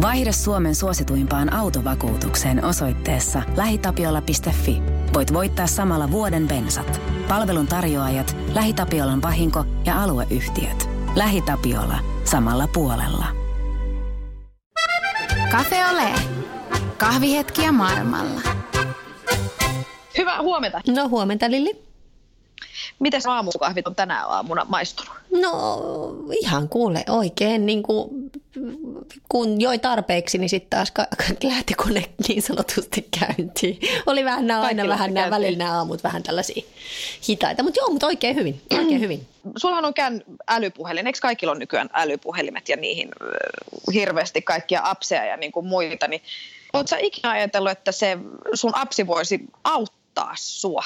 Vaihda Suomen suosituimpaan autovakuutukseen osoitteessa lähitapiola.fi. Voit voittaa samalla vuoden bensat. Palvelun tarjoajat, LähiTapiolan vahinko ja alueyhtiöt. LähiTapiola. Samalla puolella. Cafe Ole. Kahvihetkiä maailmalla. Hyvää huomenta. No huomenta Lilli. Miten aamukahvit on tänä aamuna maistunut? No ihan kuule oikein, niin kuin, kun joi tarpeeksi, niin sitten taas ka- lähti kone niin sanotusti käyntiin. Oli vähän nämä, aina vähän nämä välillä nämä aamut vähän tällaisia hitaita, mutta joo, mutta oikein hyvin, oikein hyvin. Sullahan on kään älypuhelin, eikö kaikilla on nykyään älypuhelimet ja niihin hirveästi kaikkia apseja ja niin kuin muita, niin Oletko ikinä ajatellut, että se sun apsi voisi auttaa sua?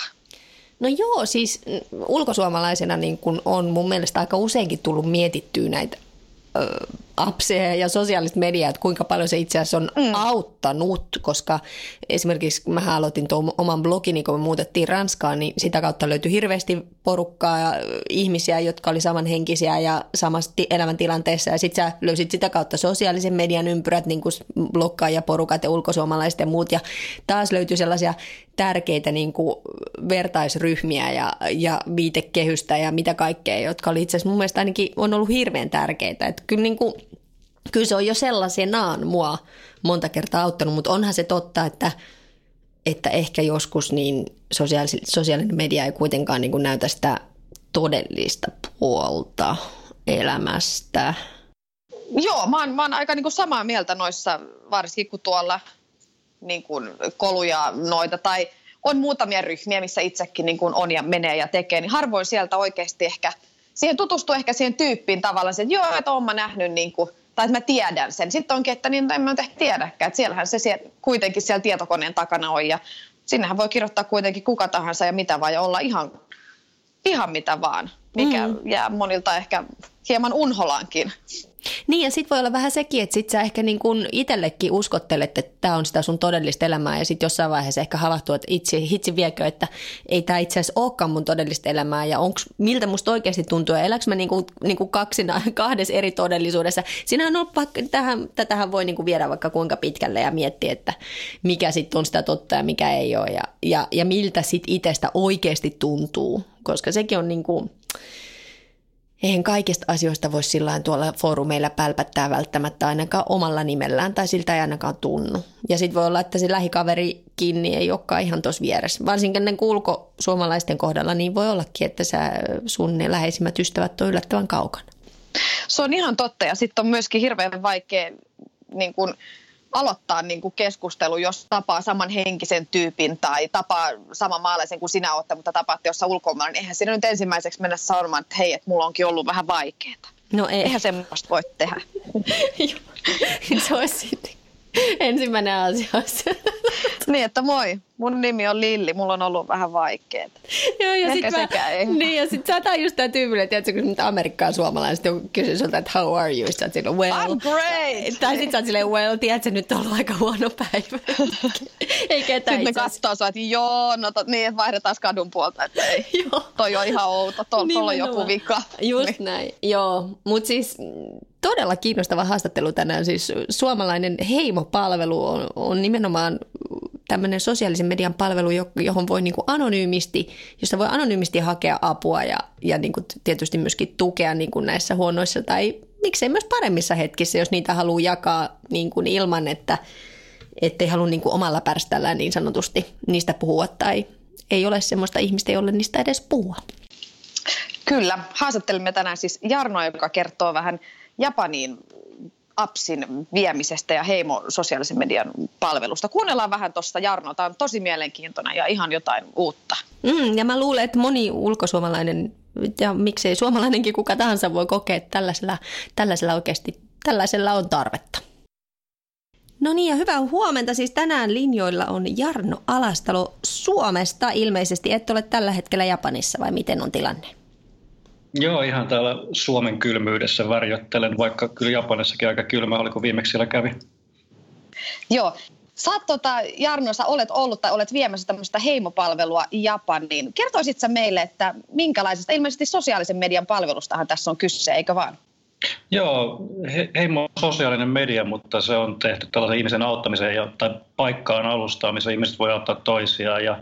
No joo, siis ulkosuomalaisena niin kun on mun mielestä aika useinkin tullut mietittyä näitä appseja ja sosiaalista mediaa, että kuinka paljon se itse asiassa on mm. auttanut, koska esimerkiksi mä aloitin tuon oman blogini, kun me muutettiin Ranskaan, niin sitä kautta löytyi hirveästi porukkaa ja ihmisiä, jotka oli samanhenkisiä ja samassa elämäntilanteessa ja sitten sä löysit sitä kautta sosiaalisen median ympyrät, niin kuin porukat ja ulkosuomalaiset ja muut ja taas löytyi sellaisia tärkeitä niin kuin vertaisryhmiä ja, ja viitekehystä ja mitä kaikkea, jotka oli itse asiassa mun mielestä ainakin on ollut hirveän tärkeitä. Että kyllä, niin kuin, kyllä se on jo sellaisenaan mua monta kertaa auttanut, mutta onhan se totta, että, että ehkä joskus niin sosiaalinen media ei kuitenkaan niin kuin näytä sitä todellista puolta elämästä. Joo, mä oon, mä oon aika niin kuin samaa mieltä noissa, varsinkin kun tuolla niin kuin koluja noita tai on muutamia ryhmiä, missä itsekin niin kuin on ja menee ja tekee, niin harvoin sieltä oikeasti ehkä, siihen tutustuu ehkä siihen tyyppiin tavallaan, että joo, että oon mä nähnyt niin kuin, tai että mä tiedän sen. Sitten onkin, että niin en mä ehkä tiedäkään, että siellähän se siellä, kuitenkin siellä tietokoneen takana on ja sinnehän voi kirjoittaa kuitenkin kuka tahansa ja mitä vaan ja olla ihan, ihan mitä vaan, mikä mm. jää monilta ehkä hieman unholaankin. Niin ja sitten voi olla vähän sekin, että sit sä ehkä niin kun itsellekin uskottelet, että tämä on sitä sun todellista elämää ja sitten jossain vaiheessa ehkä havahtuu, että itse, hitsi viekö, että ei tämä itse asiassa olekaan mun todellista elämää ja onks, miltä musta oikeasti tuntuu ja eläks mä niin kuin, niin kuin kaksina, kahdessa eri todellisuudessa. Siinä on vaikka, tähän, tätähän voi niin kuin viedä vaikka kuinka pitkälle ja miettiä, että mikä sitten on sitä totta ja mikä ei ole ja, ja, ja miltä sitten itsestä oikeasti tuntuu, koska sekin on niin kuin, eihän kaikista asioista voi sillä tuolla foorumeilla pälpättää välttämättä ainakaan omalla nimellään tai siltä ei ainakaan tunnu. Ja sitten voi olla, että se lähikaverikin niin ei olekaan ihan tuossa vieressä. Varsinkin ne kuulko suomalaisten kohdalla, niin voi ollakin, että sä, sun ne läheisimmät ystävät on yllättävän kaukana. Se on ihan totta ja sitten on myöskin hirveän vaikea niin kun aloittaa niin kuin keskustelu, jos tapaa saman henkisen tyypin tai tapaa saman maalaisen kuin sinä olette, mutta tapaatte jossain ulkomailla, niin eihän siinä nyt ensimmäiseksi mennä sanomaan, että hei, että mulla onkin ollut vähän vaikeaa. No ei. Eihän semmoista voi tehdä. se olisi ensimmäinen asia. Niin, että moi, mun nimi on Lilli, mulla on ollut vähän vaikeaa. Joo, ja sitten mä, niin, ja sit sä oot just tää tyypillinen, tiedätkö, kun nyt Amerikkaan suomalaiset on kysynyt sulta, että how are you? Sä well. I'm great! Tai sit sä oot silleen, well, tiedätkö, nyt on ollut aika huono päivä. ei ketään Sitten ne katsoo sua, että joo, no to, niin, että vaihdetaan kadun puolta, että ei, joo. toi on ihan outo, tuolla on joku vika. Just niin. näin, joo. Mutta siis todella kiinnostava haastattelu tänään. Siis suomalainen heimopalvelu on, on nimenomaan tämmöinen sosiaalisen median palvelu, johon voi niin kuin anonyymisti, josta voi anonyymisti hakea apua ja, ja niin kuin tietysti myöskin tukea niin kuin näissä huonoissa tai miksei myös paremmissa hetkissä, jos niitä haluaa jakaa niin kuin ilman, että ettei halua niin kuin omalla pärställään niin sanotusti niistä puhua tai ei ole semmoista ihmistä, jolle niistä edes puhua. Kyllä, haastattelimme tänään siis Jarnoa, joka kertoo vähän Japaniin appsin viemisestä ja Heimo sosiaalisen median palvelusta. Kuunnellaan vähän tuosta Jarno, tämä on tosi mielenkiintoinen ja ihan jotain uutta. Mm, ja mä luulen, että moni ulkosuomalainen ja miksei suomalainenkin kuka tahansa voi kokea, että tällaisella, tällaisella oikeasti tällaisella on tarvetta. No niin ja hyvää huomenta. Siis tänään linjoilla on Jarno Alastalo Suomesta. Ilmeisesti et ole tällä hetkellä Japanissa vai miten on tilanne? Joo, ihan täällä Suomen kylmyydessä varjottelen, vaikka kyllä Japanissakin aika kylmä oli, kun viimeksi siellä kävi. Joo, Sä tota, Jarno, sä olet ollut tai olet viemässä tämmöistä heimopalvelua Japaniin. Kertoisitko meille, että minkälaisesta, ilmeisesti sosiaalisen median palvelustahan tässä on kyse, eikö vaan? Joo, he, Heimo on sosiaalinen media, mutta se on tehty tällaisen ihmisen auttamiseen ja, tai paikkaan alustaan, missä ihmiset voi auttaa toisiaan. Ja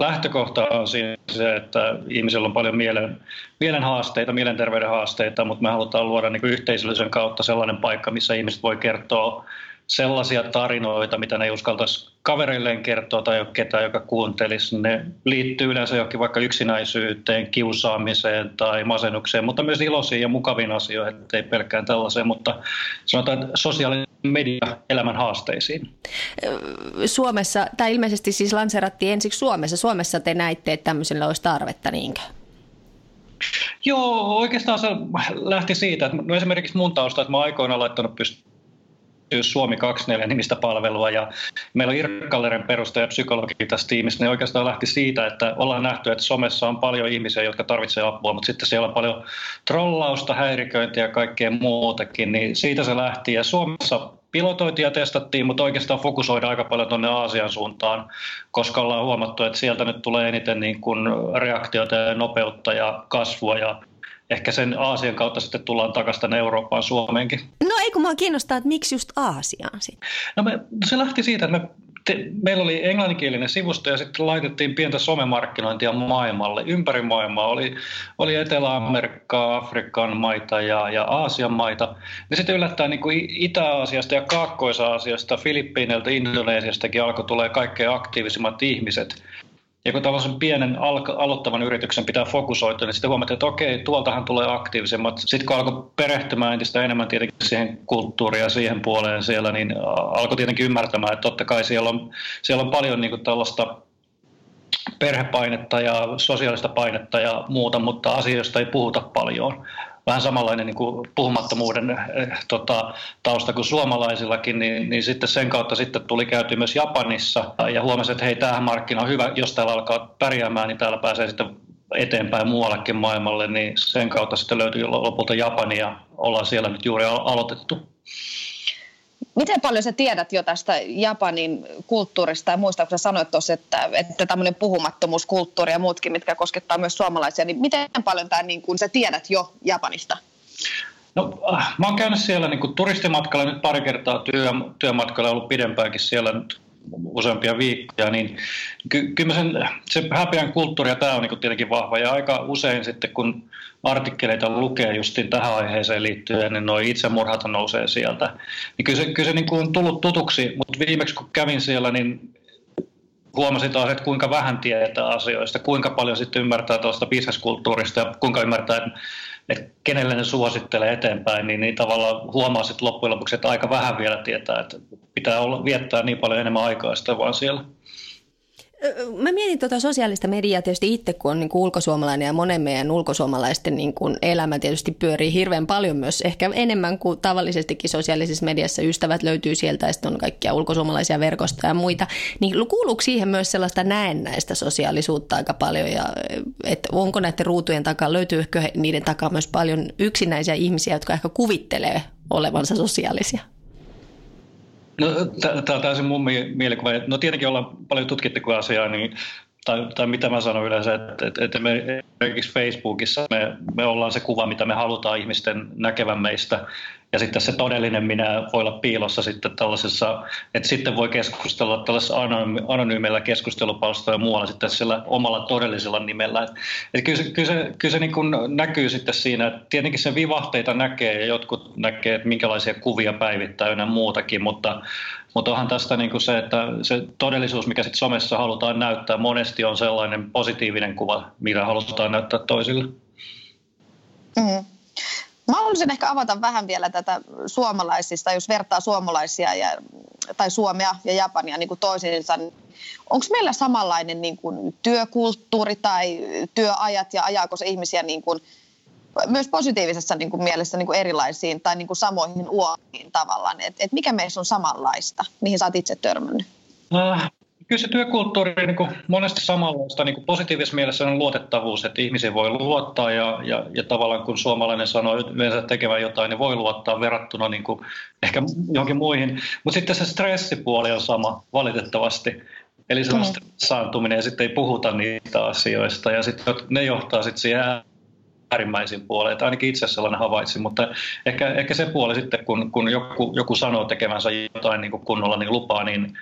lähtökohta on siinä se, että ihmisillä on paljon mielen, mielen haasteita, mielenterveyden haasteita, mutta me halutaan luoda niin yhteisöllisen kautta sellainen paikka, missä ihmiset voi kertoa sellaisia tarinoita, mitä ne ei uskaltaisi kavereilleen kertoa tai ketään, joka kuuntelisi. Ne liittyy yleensä johonkin vaikka yksinäisyyteen, kiusaamiseen tai masennukseen, mutta myös iloisiin ja mukaviin asioihin, ei pelkkään tällaiseen, mutta sanotaan että sosiaalinen media elämän haasteisiin. Suomessa, tai ilmeisesti siis lanserattiin ensiksi Suomessa. Suomessa te näitte, että tämmöisellä olisi tarvetta, niinkö? Joo, oikeastaan se lähti siitä, että no esimerkiksi mun tausta, että mä aikoinaan laittanut pystyyn Suomi 24 nimistä palvelua ja meillä on Irkkalleren perustaja psykologi tässä tiimissä, niin oikeastaan lähti siitä, että ollaan nähty, että somessa on paljon ihmisiä, jotka tarvitsevat apua, mutta sitten siellä on paljon trollausta, häiriköintiä ja kaikkea muutakin, niin siitä se lähti. Ja Suomessa pilotoitiin ja testattiin, mutta oikeastaan fokusoidaan aika paljon tuonne Aasian suuntaan, koska ollaan huomattu, että sieltä nyt tulee eniten niin kuin reaktiota ja nopeutta ja kasvua ja ehkä sen Aasian kautta sitten tullaan takaisin tänne Eurooppaan Suomeenkin. No ei kun mua kiinnostaa, että miksi just Aasiaan sitten? No me, se lähti siitä, että me te, meillä oli englanninkielinen sivusto ja sitten laitettiin pientä somemarkkinointia maailmalle. Ympäri maailmaa oli, oli Etelä-Amerikkaa, Afrikan maita ja, ja Aasian maita. Ja sitten yllättäen niin Itä-Aasiasta ja Kaakkois-Aasiasta, Filippiineiltä, Indonesiastakin alkoi tulee kaikkein aktiivisimmat ihmiset. Ja kun tällaisen pienen al- aloittavan yrityksen pitää fokusoitua, niin sitten huomataan, että okei, tuoltahan tulee aktiivisemmat. Sitten kun alkoi perehtymään entistä enemmän tietenkin siihen kulttuuriin ja siihen puoleen siellä, niin alkoi tietenkin ymmärtämään, että totta kai siellä on, siellä on paljon niin kuin tällaista perhepainetta ja sosiaalista painetta ja muuta, mutta asioista ei puhuta paljon vähän samanlainen niin kuin puhumattomuuden eh, tota, tausta kuin suomalaisillakin, niin, niin sitten sen kautta sitten tuli käyty myös Japanissa. Ja huomasi, että hei, tämähän markkina on hyvä, jos täällä alkaa pärjäämään, niin täällä pääsee sitten eteenpäin muuallekin maailmalle, niin sen kautta sitten löytyi lopulta Japania. Ja ollaan siellä nyt juuri aloitettu. Miten paljon sä tiedät jo tästä Japanin kulttuurista ja muista, kun sä sanoit tuossa, että, että tämmöinen puhumattomuuskulttuuri ja muutkin, mitkä koskettaa myös suomalaisia, niin miten paljon tämä, niin kun sä tiedät jo Japanista? No, äh, mä oon käynyt siellä niin kuin turistimatkalla nyt pari kertaa työ, työmatkalla, ollut pidempäänkin siellä nyt useampia viikkoja, niin ky- kyllä sen, se häpeän kulttuuri ja tämä on niin tietenkin vahva. Ja aika usein sitten, kun artikkeleita lukee justiin tähän aiheeseen liittyen, niin nuo itsemurhat nousee sieltä. Niin kyllä se, kyllä se niin kuin on tullut tutuksi, mutta viimeksi kun kävin siellä, niin huomasin taas, että kuinka vähän tietää asioista, kuinka paljon sitten ymmärtää tuosta bisneskulttuurista ja kuinka ymmärtää, että, että kenelle ne suosittelee eteenpäin, niin, niin tavallaan huomaa sitten loppujen lopuksi, että aika vähän vielä tietää, että pitää olla, viettää niin paljon enemmän aikaa sitä vaan siellä. Mä mietin tuota sosiaalista mediaa tietysti itse, kun on niin kuin ulkosuomalainen ja monen meidän ulkosuomalaisten niin kuin elämä tietysti pyörii hirveän paljon myös, ehkä enemmän kuin tavallisestikin sosiaalisessa mediassa. Ystävät löytyy sieltä ja sitten on kaikkia ulkosuomalaisia verkostoja ja muita. Niin kuuluuko siihen myös sellaista näennäistä sosiaalisuutta aika paljon ja että onko näiden ruutujen takaa, löytyykö niiden takaa myös paljon yksinäisiä ihmisiä, jotka ehkä kuvittelee olevansa sosiaalisia? No, tämä on täysin mun mielikuva. No tietenkin ollaan paljon tutkittu asiaa, niin tai, tai mitä mä sanon yleensä, että, että, että me esimerkiksi Facebookissa me, me ollaan se kuva, mitä me halutaan ihmisten näkevän meistä, ja sitten se todellinen minä voi olla piilossa sitten tällaisessa, että sitten voi keskustella tällaisessa anonyymillä keskustelupalstoilla ja muualla sitten sillä omalla todellisella nimellä. Että, kyllä se, kyllä se, kyllä se niin kuin näkyy sitten siinä, että tietenkin se vivahteita näkee ja jotkut näkee, että minkälaisia kuvia päivittää ja muutakin, mutta, mutta onhan tästä niin kuin se, että se todellisuus, mikä sitten somessa halutaan näyttää, monesti on sellainen positiivinen kuva, mitä halutaan näyttää toisille. Mm. Mä haluaisin ehkä avata vähän vielä tätä suomalaisista, jos vertaa suomalaisia ja, tai Suomea ja Japania niin kuin toisiinsa. Onko meillä samanlainen niin kuin työkulttuuri tai työajat ja ajaako se ihmisiä niin kuin, myös positiivisessa niin kuin mielessä niin kuin erilaisiin tai niin kuin samoihin uomiin tavallaan? Et, et mikä meissä on samanlaista? Mihin sä oot itse törmännyt? Äh, Kyllä se työkulttuuri niin kuin monesti samanlaista niin kuin positiivisessa mielessä on luotettavuus, että ihmisiä voi luottaa ja, ja, ja tavallaan kun suomalainen sanoo yleensä tekevän jotain, niin voi luottaa verrattuna niin kuin ehkä johonkin muihin. Mutta sitten se stressipuoli on sama valitettavasti. Eli se on mm. stressaantuminen ja sitten ei puhuta niistä asioista ja sitten ne johtaa sitten siihen äärimmäisin puoleen. Että ainakin itse sellainen havaitsin, mutta ehkä, ehkä se puoli sitten, kun, kun joku, joku sanoo tekevänsä jotain niin kuin kunnolla niin lupaa, niin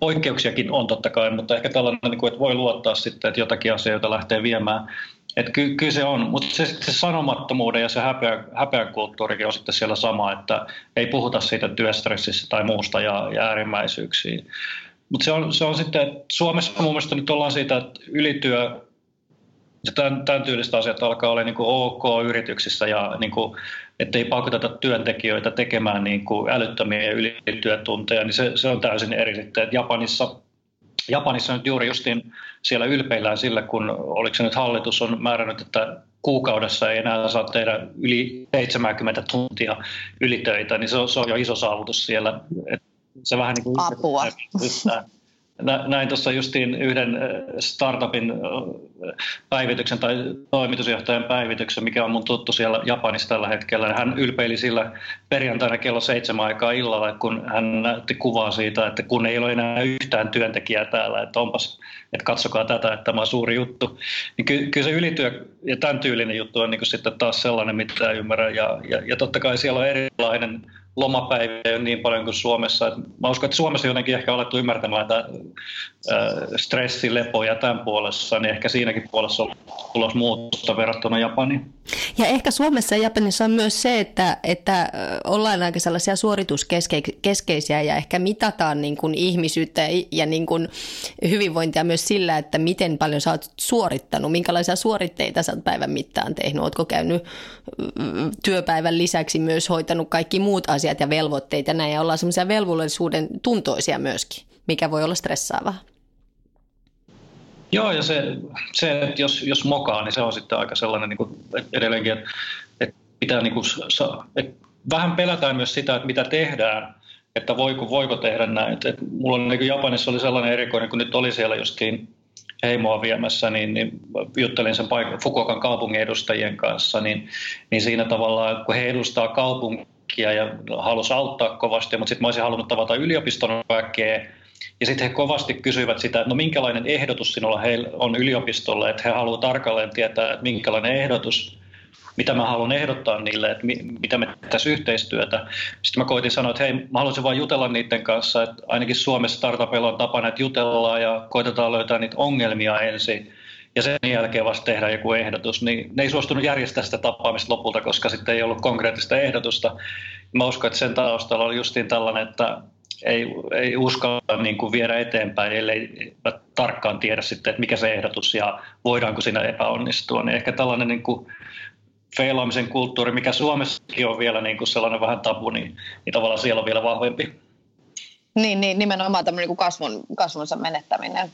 poikkeuksiakin on totta kai, mutta ehkä tällainen, niin kuin, että voi luottaa sitten, että jotakin asioita lähtee viemään että ky, kyllä se on, mutta se, se sanomattomuuden ja se häpeä, häpeän kulttuurikin on sitten siellä sama, että ei puhuta siitä työstressistä tai muusta ja, ja äärimmäisyyksiä. Mutta se on, se on sitten, että Suomessa mun mielestä nyt ollaan siitä, että ylityö ja tämän, tämän tyylistä asiat alkaa olla niin kuin ok yrityksissä ja niin kuin, ettei pakoteta työntekijöitä tekemään niin kuin älyttömiä ylityötunteja, niin se, se on täysin eri sitten. Japanissa Japanissa nyt juuri justiin siellä ylpeillään sillä, kun oliko se nyt hallitus on määrännyt, että kuukaudessa ei enää saa tehdä yli 70 tuntia ylitöitä, niin se on, se on jo iso saavutus siellä. Et se vähän niin kuin Apua. Näin tuossa justiin yhden äh, startupin äh, päivityksen tai toimitusjohtajan päivityksen, mikä on mun tuttu siellä Japanissa tällä hetkellä. Hän ylpeili sillä perjantaina kello seitsemän aikaa illalla, kun hän näytti kuvaa siitä, että kun ei ole enää yhtään työntekijää täällä, että onpas, että katsokaa tätä, että tämä on suuri juttu. Niin ky- kyllä se ylityö ja tämän tyylinen juttu on niin sitten taas sellainen, mitä ymmärrän. Ja, ja, ja totta kai siellä on erilainen lomapäiviä niin paljon kuin Suomessa. Mä uskon, että Suomessa jotenkin ehkä alettu ymmärtämään, että stressi, lepo ja tämän puolessa, niin ehkä siinäkin puolessa on tulos muutosta verrattuna Japaniin. Ja ehkä Suomessa ja Japanissa on myös se, että, että ollaan aika sellaisia suorituskeskeisiä ja ehkä mitataan niin kuin ihmisyyttä ja niin kuin hyvinvointia myös sillä, että miten paljon sä oot suorittanut, minkälaisia suoritteita sä oot päivän mittaan tehnyt, ootko käynyt työpäivän lisäksi myös hoitanut kaikki muut asiat ja velvoitteet ja näin, ja ollaan semmoisia velvollisuuden tuntoisia myöskin, mikä voi olla stressaavaa. Joo, ja se, se että jos, jos mokaa, niin se on sitten aika sellainen niin kuin edelleenkin, että, että pitää niin kuin, että vähän pelätään myös sitä, että mitä tehdään, että voiko, voiko tehdä näin. Että, että mulla on, niin kuin Japanissa oli sellainen erikoinen, kun nyt oli siellä justiin heimoa viemässä, niin, niin juttelin sen paik- Fukuokan kaupungin edustajien kanssa, niin, niin siinä tavallaan, kun he edustaa kaupunkia ja halusi auttaa kovasti, mutta sitten mä olisin halunnut tavata yliopiston väkeä, ja sitten he kovasti kysyivät sitä, että no minkälainen ehdotus sinulla heillä on yliopistolle, että he haluavat tarkalleen tietää, että minkälainen ehdotus, mitä mä haluan ehdottaa niille, että mi, mitä me tässä yhteistyötä. Sitten mä koitin sanoa, että hei, mä haluaisin vain jutella niiden kanssa, että ainakin Suomessa startupeilla on tapana, että jutellaan ja koitetaan löytää niitä ongelmia ensin ja sen jälkeen vasta tehdään joku ehdotus, niin ne ei suostunut järjestää sitä tapaamista lopulta, koska sitten ei ollut konkreettista ehdotusta. Mä uskon, että sen taustalla oli justiin tällainen, että ei, ei uskalla niin kuin viedä eteenpäin, ellei tarkkaan tiedä sitten, että mikä se ehdotus ja voidaanko siinä epäonnistua. Niin ehkä tällainen niin kuin feilaamisen kulttuuri, mikä Suomessakin on vielä niin kuin sellainen vähän tabu, niin, niin tavallaan siellä on vielä vahvempi. Niin, niin nimenomaan tämmöinen niin kasvun, kasvunsa menettäminen.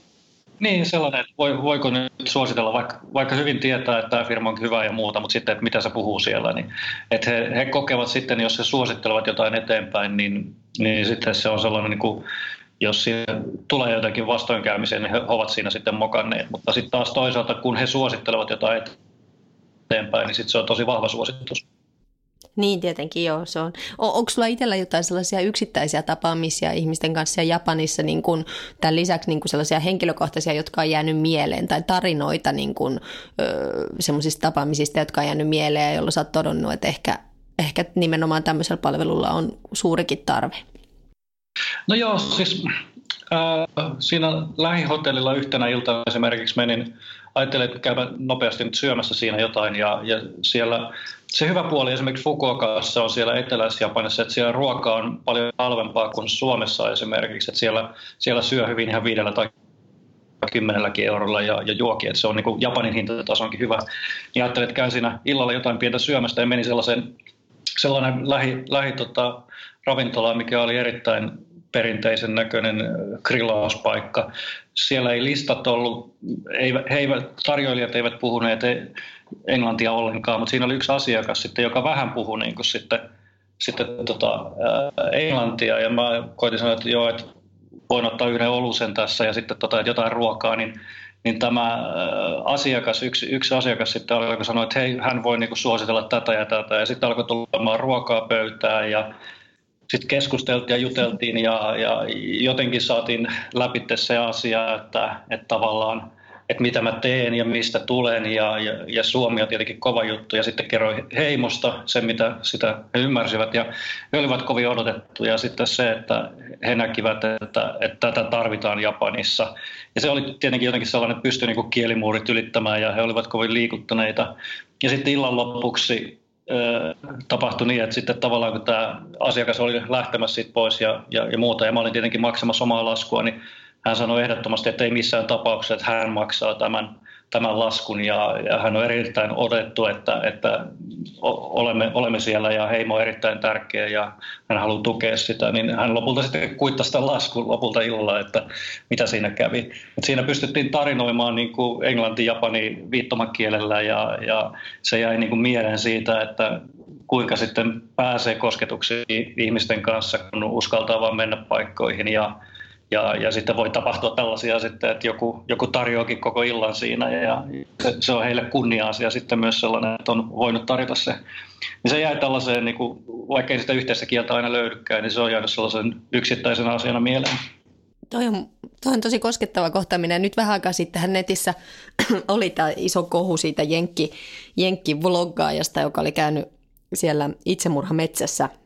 Niin, sellainen, että voi, voiko nyt suositella, vaikka, vaikka hyvin tietää, että tämä firma on hyvä ja muuta, mutta sitten, että mitä se puhuu siellä, niin että he, he kokevat sitten, jos he suosittelevat jotain eteenpäin, niin, niin sitten se on sellainen, niin kuin, jos tulee jotakin vastoinkäymisiä, niin he ovat siinä sitten mokanneet, mutta sitten taas toisaalta, kun he suosittelevat jotain eteenpäin, niin sitten se on tosi vahva suositus. Niin tietenkin joo, se on. on onko sulla itsellä jotain sellaisia yksittäisiä tapaamisia ihmisten kanssa Japanissa niin kun, tämän lisäksi niin kun sellaisia henkilökohtaisia, jotka on jäänyt mieleen tai tarinoita niin kun, semmoisista tapaamisista, jotka on jäänyt mieleen ja jolla sä oot todonnut, että ehkä, ehkä nimenomaan tämmöisellä palvelulla on suurikin tarve? No joo, siis äh, siinä lähihotellilla yhtenä iltana esimerkiksi menin, ajattelin, että käydä nopeasti nyt syömässä siinä jotain ja, ja siellä se hyvä puoli esimerkiksi Fukuokassa on siellä Etelä-Japanissa, että siellä ruoka on paljon halvempaa kuin Suomessa esimerkiksi, että siellä, siellä syö hyvin ihan viidellä tai kymmenelläkin eurolla ja, ja juokin, että se on niin kuin Japanin hintatasonkin hyvä. Niin ajattelin, että käyn siinä illalla jotain pientä syömästä ja meni sellaisen, sellainen lähi, lähi tota, ravintola, mikä oli erittäin perinteisen näköinen grillauspaikka. Siellä ei listat ollut, ei, he eivät, tarjoilijat eivät puhuneet englantia ollenkaan, mutta siinä oli yksi asiakas sitten, joka vähän puhui niin kuin sitten, sitten tota, englantia ja mä koitin sanoa, että joo, että voin ottaa yhden olusen tässä ja sitten tota, jotain ruokaa, niin, niin tämä asiakas, yksi, yksi asiakas sitten alkoi sanoa, että hei, hän voi niin suositella tätä ja tätä. Ja sitten alkoi tulemaan ruokaa pöytään ja sitten keskusteltiin ja juteltiin ja, ja jotenkin saatiin läpi se asia, että, että tavallaan että mitä mä teen ja mistä tulen. Ja, ja, ja Suomi on tietenkin kova juttu. Ja sitten kerroin heimosta sen, mitä sitä he ymmärsivät. Ja he olivat kovin odotettuja. Ja sitten se, että he näkivät, että, että tätä tarvitaan Japanissa. Ja se oli tietenkin jotenkin sellainen, että pystyi niin kielimuurit ylittämään. Ja he olivat kovin liikuttuneita. Ja sitten illan lopuksi tapahtui niin, että sitten tavallaan kun tämä asiakas oli lähtemässä siitä pois ja, ja, ja muuta, ja mä olin tietenkin maksamassa omaa laskua, niin hän sanoi ehdottomasti, että ei missään tapauksessa, että hän maksaa tämän, tämän laskun. Ja, ja hän on erittäin odettu, että, että olemme, olemme siellä ja heimo on erittäin tärkeä ja hän haluaa tukea sitä, niin hän lopulta sitten kuittasi sitä laskun lopulta illalla, että mitä siinä kävi. Et siinä pystyttiin tarinoimaan niin kuin englanti, japani viittomakielellä ja, ja se jäi niin kuin mieleen siitä, että kuinka sitten pääsee kosketuksiin ihmisten kanssa, kun uskaltaa vaan mennä paikkoihin. Ja ja, ja sitten voi tapahtua tällaisia sitten, että joku, joku tarjoakin koko illan siinä ja se, se on heille kunnia-asia sitten myös sellainen, että on voinut tarjota se. Niin se jäi tällaiseen, niin kuin, vaikka ei sitä yhteistä kieltä aina löydykään, niin se on jäänyt sellaisen yksittäisen asiana mieleen. Toi on, toi on tosi koskettava kohtaaminen. Nyt vähän aikaa sitten netissä oli tämä iso kohu siitä Jenkki, Jenkki-vloggaajasta, joka oli käynyt siellä itsemurhametsässä –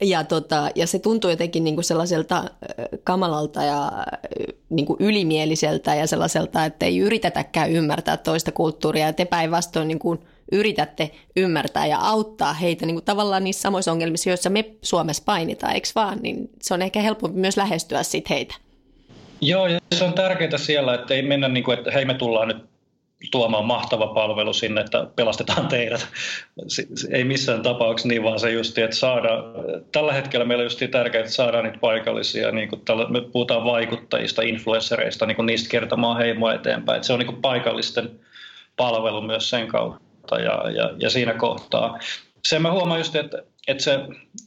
ja, tota, ja se tuntuu jotenkin niin kuin sellaiselta kamalalta ja niin kuin ylimieliseltä ja sellaiselta, että ei yritetäkään ymmärtää toista kulttuuria. Ja te päinvastoin niin kuin yritätte ymmärtää ja auttaa heitä niin kuin tavallaan niissä samoissa ongelmissa, joissa me Suomessa painitaan, eikö vaan? Niin se on ehkä helpompi myös lähestyä sit heitä. Joo, ja se on tärkeää siellä, että ei mennä niin kuin, että hei me tullaan nyt tuomaan mahtava palvelu sinne, että pelastetaan teidät. Ei missään tapauksessa niin, vaan se just, että saada, tällä hetkellä meillä on just tärkeää, että saadaan niitä paikallisia, niin kuin tällä, me puhutaan vaikuttajista, influenssereista, niin kuin niistä kertomaan heimoa eteenpäin. Että se on niin kuin paikallisten palvelu myös sen kautta ja, ja, ja siinä kohtaa. Sen mä huomaan just, että, että se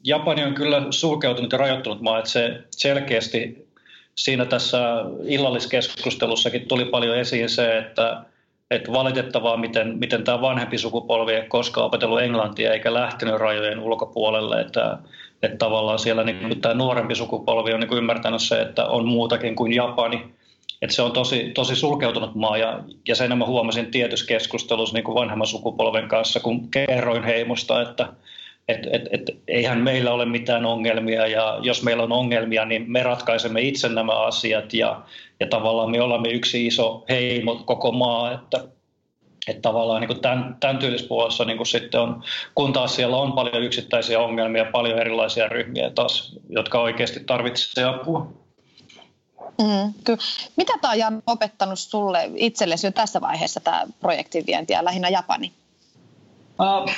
Japani on kyllä sulkeutunut ja rajoittunut maa, että se selkeästi siinä tässä illalliskeskustelussakin tuli paljon esiin se, että että valitettavaa, miten, miten tämä vanhempi sukupolvi ei koskaan opetellut englantia eikä lähtenyt rajojen ulkopuolelle, että, että tavallaan siellä niin kuin tämä nuorempi sukupolvi on niin kuin ymmärtänyt se, että on muutakin kuin Japani, että se on tosi, tosi sulkeutunut maa ja, ja sen mä huomasin tietyssä keskustelussa niin kuin vanhemman sukupolven kanssa, kun kerroin heimosta, että, et, et, et, eihän meillä ole mitään ongelmia ja jos meillä on ongelmia, niin me ratkaisemme itse nämä asiat ja, ja tavallaan me olemme yksi iso heimo koko maa, että, että tavallaan niin kuin tämän, tämän tyylispuolessa niin kuin sitten on, kun taas siellä on paljon yksittäisiä ongelmia, paljon erilaisia ryhmiä taas, jotka oikeasti tarvitsevat apua. Mm, kyllä. Mitä tämä on opettanut sulle itsellesi jo tässä vaiheessa tämä projektin vienti ja lähinnä Japani? Uh,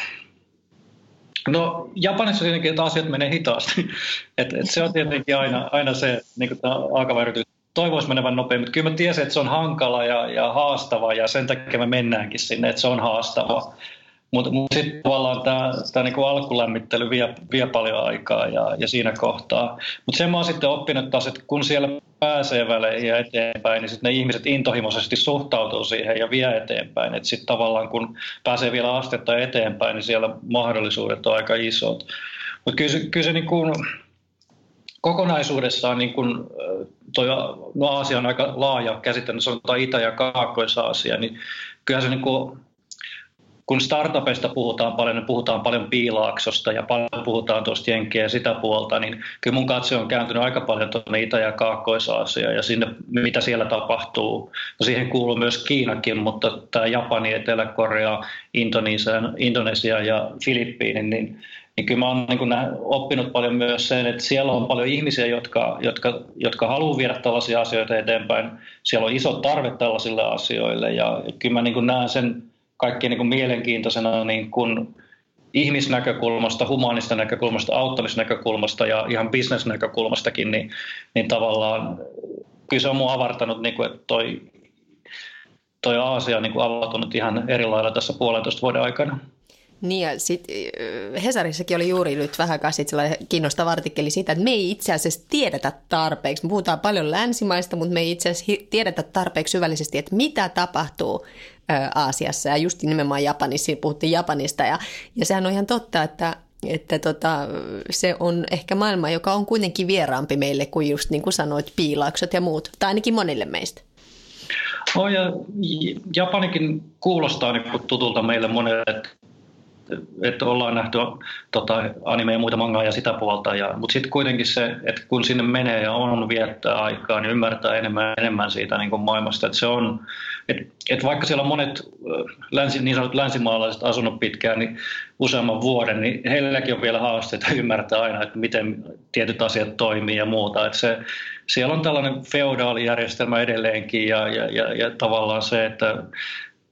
No Japanissa tietenkin, että asiat menee hitaasti. et, et se on tietenkin aina, aina se, niin kuin tämä toivoisi menevän nopeammin, mutta kyllä mä tiesin, että se on hankala ja, ja haastava ja sen takia me mennäänkin sinne, että se on haastava. Mutta mut sitten tavallaan tämä, niinku alkulämmittely vie, vie paljon aikaa ja, ja siinä kohtaa. Mutta sen mä oon sitten oppinut taas, että kun siellä pääsee väleihin ja eteenpäin, niin sitten ne ihmiset intohimoisesti suhtautuu siihen ja vie eteenpäin. Että sitten tavallaan kun pääsee vielä astetta eteenpäin, niin siellä mahdollisuudet on aika isot. Mutta kyllä, kyllä se niin kuin, kokonaisuudessaan niin kuin, toi, no Aasia on aika laaja käsite, sanotaan Itä- ja Kaakkois-Aasia, niin kyllä se niin kuin, kun startupeista puhutaan paljon, niin puhutaan paljon piilaaksosta ja paljon puhutaan tuosta jenkeä ja sitä puolta, niin kyllä mun katse on kääntynyt aika paljon tuonne Itä- ja kaakkois ja sinne, mitä siellä tapahtuu. No siihen kuuluu myös Kiinakin, mutta tämä Japani, Etelä-Korea, Indonesia, Indonesia ja Filippiini, niin niin kyllä mä oon niin oppinut paljon myös sen, että siellä on paljon ihmisiä, jotka, jotka, jotka haluaa viedä tällaisia asioita eteenpäin. Siellä on iso tarve tällaisille asioille ja kyllä mä niin näen sen kaikkein niin mielenkiintoisena niin kuin ihmisnäkökulmasta, humanista näkökulmasta, auttamisnäkökulmasta ja ihan bisnesnäkökulmastakin, niin, niin tavallaan kyllä se on mua avartanut, niin kuin, että toi, toi Aasia on niin kuin avautunut ihan eri lailla tässä puolentoista vuoden aikana. Niin ja sitten Hesarissakin oli juuri nyt vähän aikaa sellainen kiinnostava artikkeli siitä, että me ei itse asiassa tiedetä tarpeeksi. Me puhutaan paljon länsimaista, mutta me ei itse asiassa tiedetä tarpeeksi syvällisesti, että mitä tapahtuu Aasiassa ja just nimenomaan Japanissa, puhuttiin Japanista ja, ja sehän on ihan totta, että että tota, se on ehkä maailma, joka on kuitenkin vieraampi meille kuin just niin kuin sanoit, piilaaksot ja muut, tai ainakin monille meistä. Oh, ja Japanikin kuulostaa niin tutulta meille monelle, että ollaan nähty tota, anime ja muita mangaa ja sitä puolta, ja, mutta sitten kuitenkin se, että kun sinne menee ja on viettää aikaa, niin ymmärtää enemmän enemmän siitä niin kuin maailmasta, että se on, että, että vaikka siellä on monet länsi, niin sanotut länsimaalaiset asunut pitkään, niin useamman vuoden, niin heilläkin on vielä haasteita ymmärtää aina, että miten tietyt asiat toimii ja muuta, että se, siellä on tällainen feodaalijärjestelmä edelleenkin ja, ja, ja, ja tavallaan se, että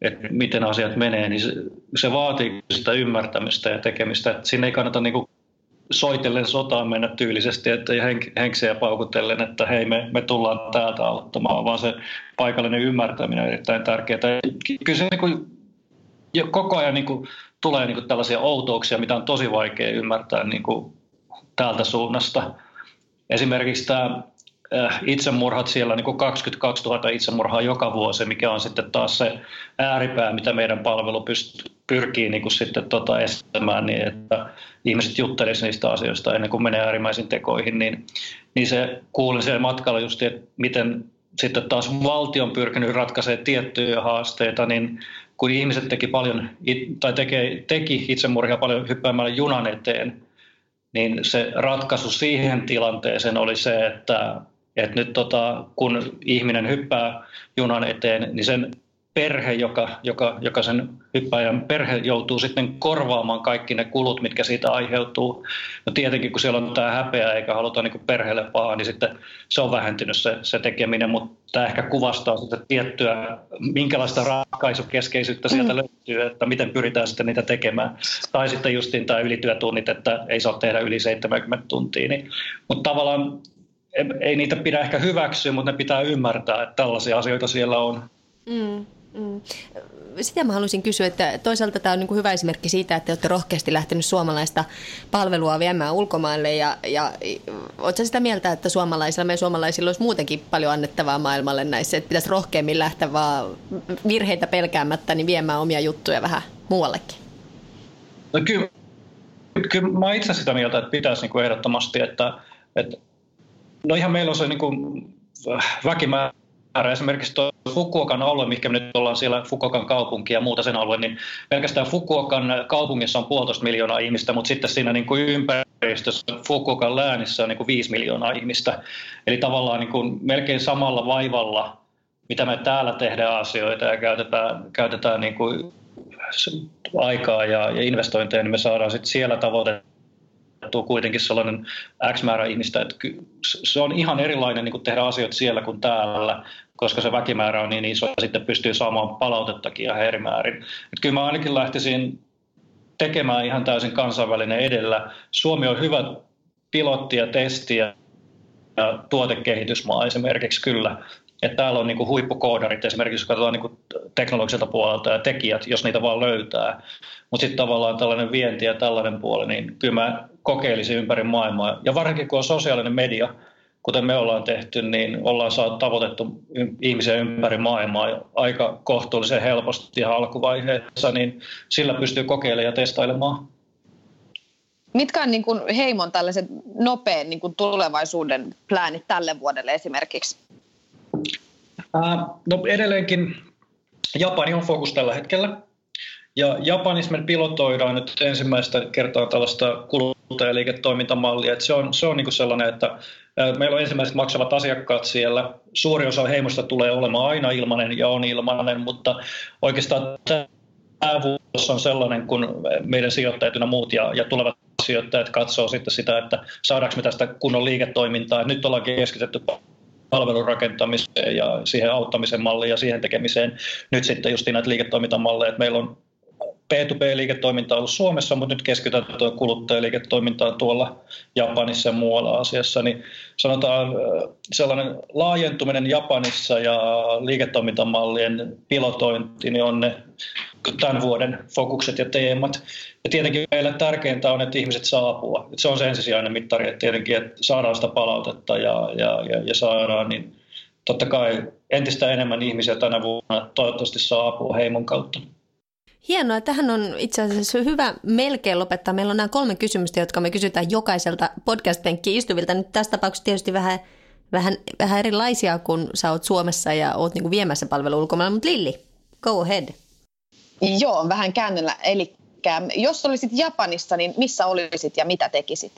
että miten asiat menee, niin se, se vaatii sitä ymmärtämistä ja tekemistä. Että sinne ei kannata niin kuin soitellen sotaan mennä tyylisesti että henk, henksejä paukutellen, että hei me, me tullaan täältä auttamaan, vaan se paikallinen ymmärtäminen on erittäin tärkeää. Kyllä se niin kuin, koko ajan niin kuin, tulee niin kuin tällaisia outouksia, mitä on tosi vaikea ymmärtää niin kuin, täältä suunnasta. Esimerkiksi tämä itsemurhat siellä niin kuin 22 000 itsemurhaa joka vuosi, mikä on sitten taas se ääripää, mitä meidän palvelu pyrkii niin kuin sitten tota estämään, niin että ihmiset juttelisivat niistä asioista ennen kuin menee äärimmäisiin tekoihin, niin, niin se kuulin siellä matkalla just, että miten sitten taas valtio on pyrkinyt ratkaisemaan tiettyjä haasteita, niin kun ihmiset teki paljon, tai tekee, teki itsemurhia paljon hyppäämällä junan eteen, niin se ratkaisu siihen tilanteeseen oli se, että et nyt tota, kun ihminen hyppää junan eteen, niin sen perhe, joka, joka, joka sen hyppäjän perhe joutuu sitten korvaamaan kaikki ne kulut, mitkä siitä aiheutuu. No tietenkin, kun siellä on tämä häpeä eikä haluta niin perheelle pahaa, niin sitten se on vähentynyt se, se tekeminen, mutta tämä ehkä kuvastaa sitä tiettyä, minkälaista ratkaisukeskeisyyttä sieltä mm. löytyy, että miten pyritään sitten niitä tekemään. Tai sitten justiin tämä ylityötunnit, että ei saa tehdä yli 70 tuntia. Niin, mutta tavallaan ei niitä pidä ehkä hyväksyä, mutta ne pitää ymmärtää, että tällaisia asioita siellä on. Mm, mm. Sitä mä haluaisin kysyä, että toisaalta tämä on niin kuin hyvä esimerkki siitä, että olette rohkeasti lähtenyt suomalaista palvelua viemään ulkomaille ja, ja oletko sitä mieltä, että suomalaisilla, me suomalaisilla olisi muutenkin paljon annettavaa maailmalle näissä, että pitäisi rohkeammin lähteä vaan virheitä pelkäämättä niin viemään omia juttuja vähän muuallekin? No kyllä, kyllä mä itse sitä mieltä, että pitäisi niin kuin ehdottomasti, että, että No ihan meillä on se niin kuin väkimäärä. Esimerkiksi tuo Fukuokan alue, mikä nyt ollaan siellä Fukuokan kaupunki ja muuta sen alue, niin pelkästään Fukuokan kaupungissa on puolitoista miljoonaa ihmistä, mutta sitten siinä niin kuin ympäristössä Fukuokan läänissä on niin kuin viisi miljoonaa ihmistä. Eli tavallaan niin kuin melkein samalla vaivalla, mitä me täällä tehdään asioita ja käytetään, käytetään niin kuin aikaa ja, ja investointeja, niin me saadaan sitten siellä tavoitettua tuo kuitenkin sellainen X määrä ihmistä, että se on ihan erilainen niin kuin tehdä asioita siellä kuin täällä, koska se väkimäärä on niin iso ja sitten pystyy saamaan palautettakin ihan eri määrin. Että kyllä mä ainakin lähtisin tekemään ihan täysin kansainvälinen edellä. Suomi on hyvä pilotti ja testi ja tuotekehitysmaa esimerkiksi kyllä. Että täällä on niin kuin huippukoodarit esimerkiksi, jos katsotaan niin kuin teknologiselta puolelta ja tekijät, jos niitä vaan löytää. Mutta sitten tavallaan tällainen vienti ja tällainen puoli, niin kyllä mä kokeilisin ympäri maailmaa. Ja varsinkin kun on sosiaalinen media, kuten me ollaan tehty, niin ollaan saatu tavoitettu ihmisiä ympäri maailmaa aika kohtuullisen helposti ihan alkuvaiheessa, niin sillä pystyy kokeilemaan ja testailemaan. Mitkä on niin kuin Heimon tällaiset nopean niin kuin tulevaisuuden pläänit tälle vuodelle esimerkiksi? Ää, no edelleenkin Japani on fokus tällä hetkellä. Ja Japanissa me pilotoidaan nyt ensimmäistä kertaa tällaista kuluttajaliiketoimintamallia. Että se on, se on niin sellainen, että meillä on ensimmäiset maksavat asiakkaat siellä. Suuri osa heimosta tulee olemaan aina ilmainen ja on ilmainen, mutta oikeastaan tämä vuosi on sellainen, kun meidän sijoittajat ja muut ja, ja tulevat sijoittajat katsoo sitten sitä, että saadaanko me tästä kunnon liiketoimintaa. Nyt ollaan keskitetty palvelun rakentamiseen ja siihen auttamisen malliin ja siihen tekemiseen. Nyt sitten just näitä liiketoimintamalleja, että meillä on P2P-liiketoiminta ollut Suomessa, mutta nyt keskitytään tuo kuluttajaliiketoimintaan tuolla Japanissa ja muualla asiassa, niin sanotaan sellainen laajentuminen Japanissa ja liiketoimintamallien pilotointi niin on ne tämän vuoden fokukset ja teemat. Ja tietenkin meille tärkeintä on, että ihmiset saa apua. se on se ensisijainen mittari, että tietenkin että saadaan sitä palautetta ja, ja, ja, ja saadaan, niin totta kai entistä enemmän ihmisiä tänä vuonna toivottavasti saa apua heimon kautta. Hienoa. Tähän on itse asiassa hyvä melkein lopettaa. Meillä on nämä kolme kysymystä, jotka me kysytään jokaiselta podcast-penkkiin istuvilta. Nyt tässä tapauksessa tietysti vähän vähän, vähän erilaisia, kun sä oot Suomessa ja oot niinku viemässä palvelu ulkomailla. Mutta Lilli, go ahead. Joo, vähän käännöllä. Eli jos olisit Japanissa, niin missä olisit ja mitä tekisit?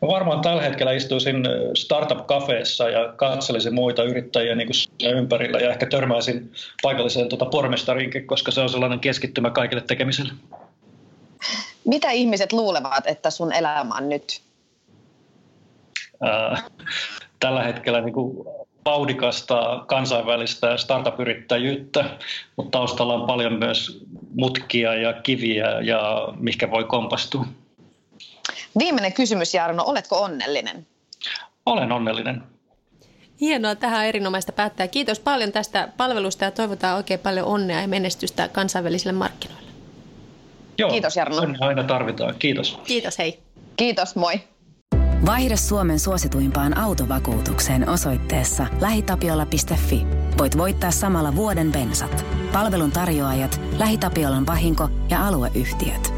No varmaan tällä hetkellä istuisin startup-kafeessa ja katselisin muita yrittäjiä niin kuin ympärillä ja ehkä törmäisin paikalliseen tuota pormestarinkin, koska se on sellainen keskittymä kaikille tekemiselle. Mitä ihmiset luulevat, että sun elämä on nyt? Ää, tällä hetkellä niin kuin vauhdikasta kansainvälistä startup-yrittäjyyttä, mutta taustalla on paljon myös mutkia ja kiviä ja mikä voi kompastua. Viimeinen kysymys, Jarno. Oletko onnellinen? Olen onnellinen. Hienoa, tähän erinomaista päättää. Kiitos paljon tästä palvelusta ja toivotaan oikein paljon onnea ja menestystä kansainvälisille markkinoille. Joo, Kiitos Jarno. aina tarvitaan. Kiitos. Kiitos, hei. Kiitos, moi. Vaihda Suomen suosituimpaan autovakuutukseen osoitteessa lähitapiola.fi. Voit voittaa samalla vuoden bensat. Palvelun tarjoajat, LähiTapiolan vahinko ja alueyhtiöt.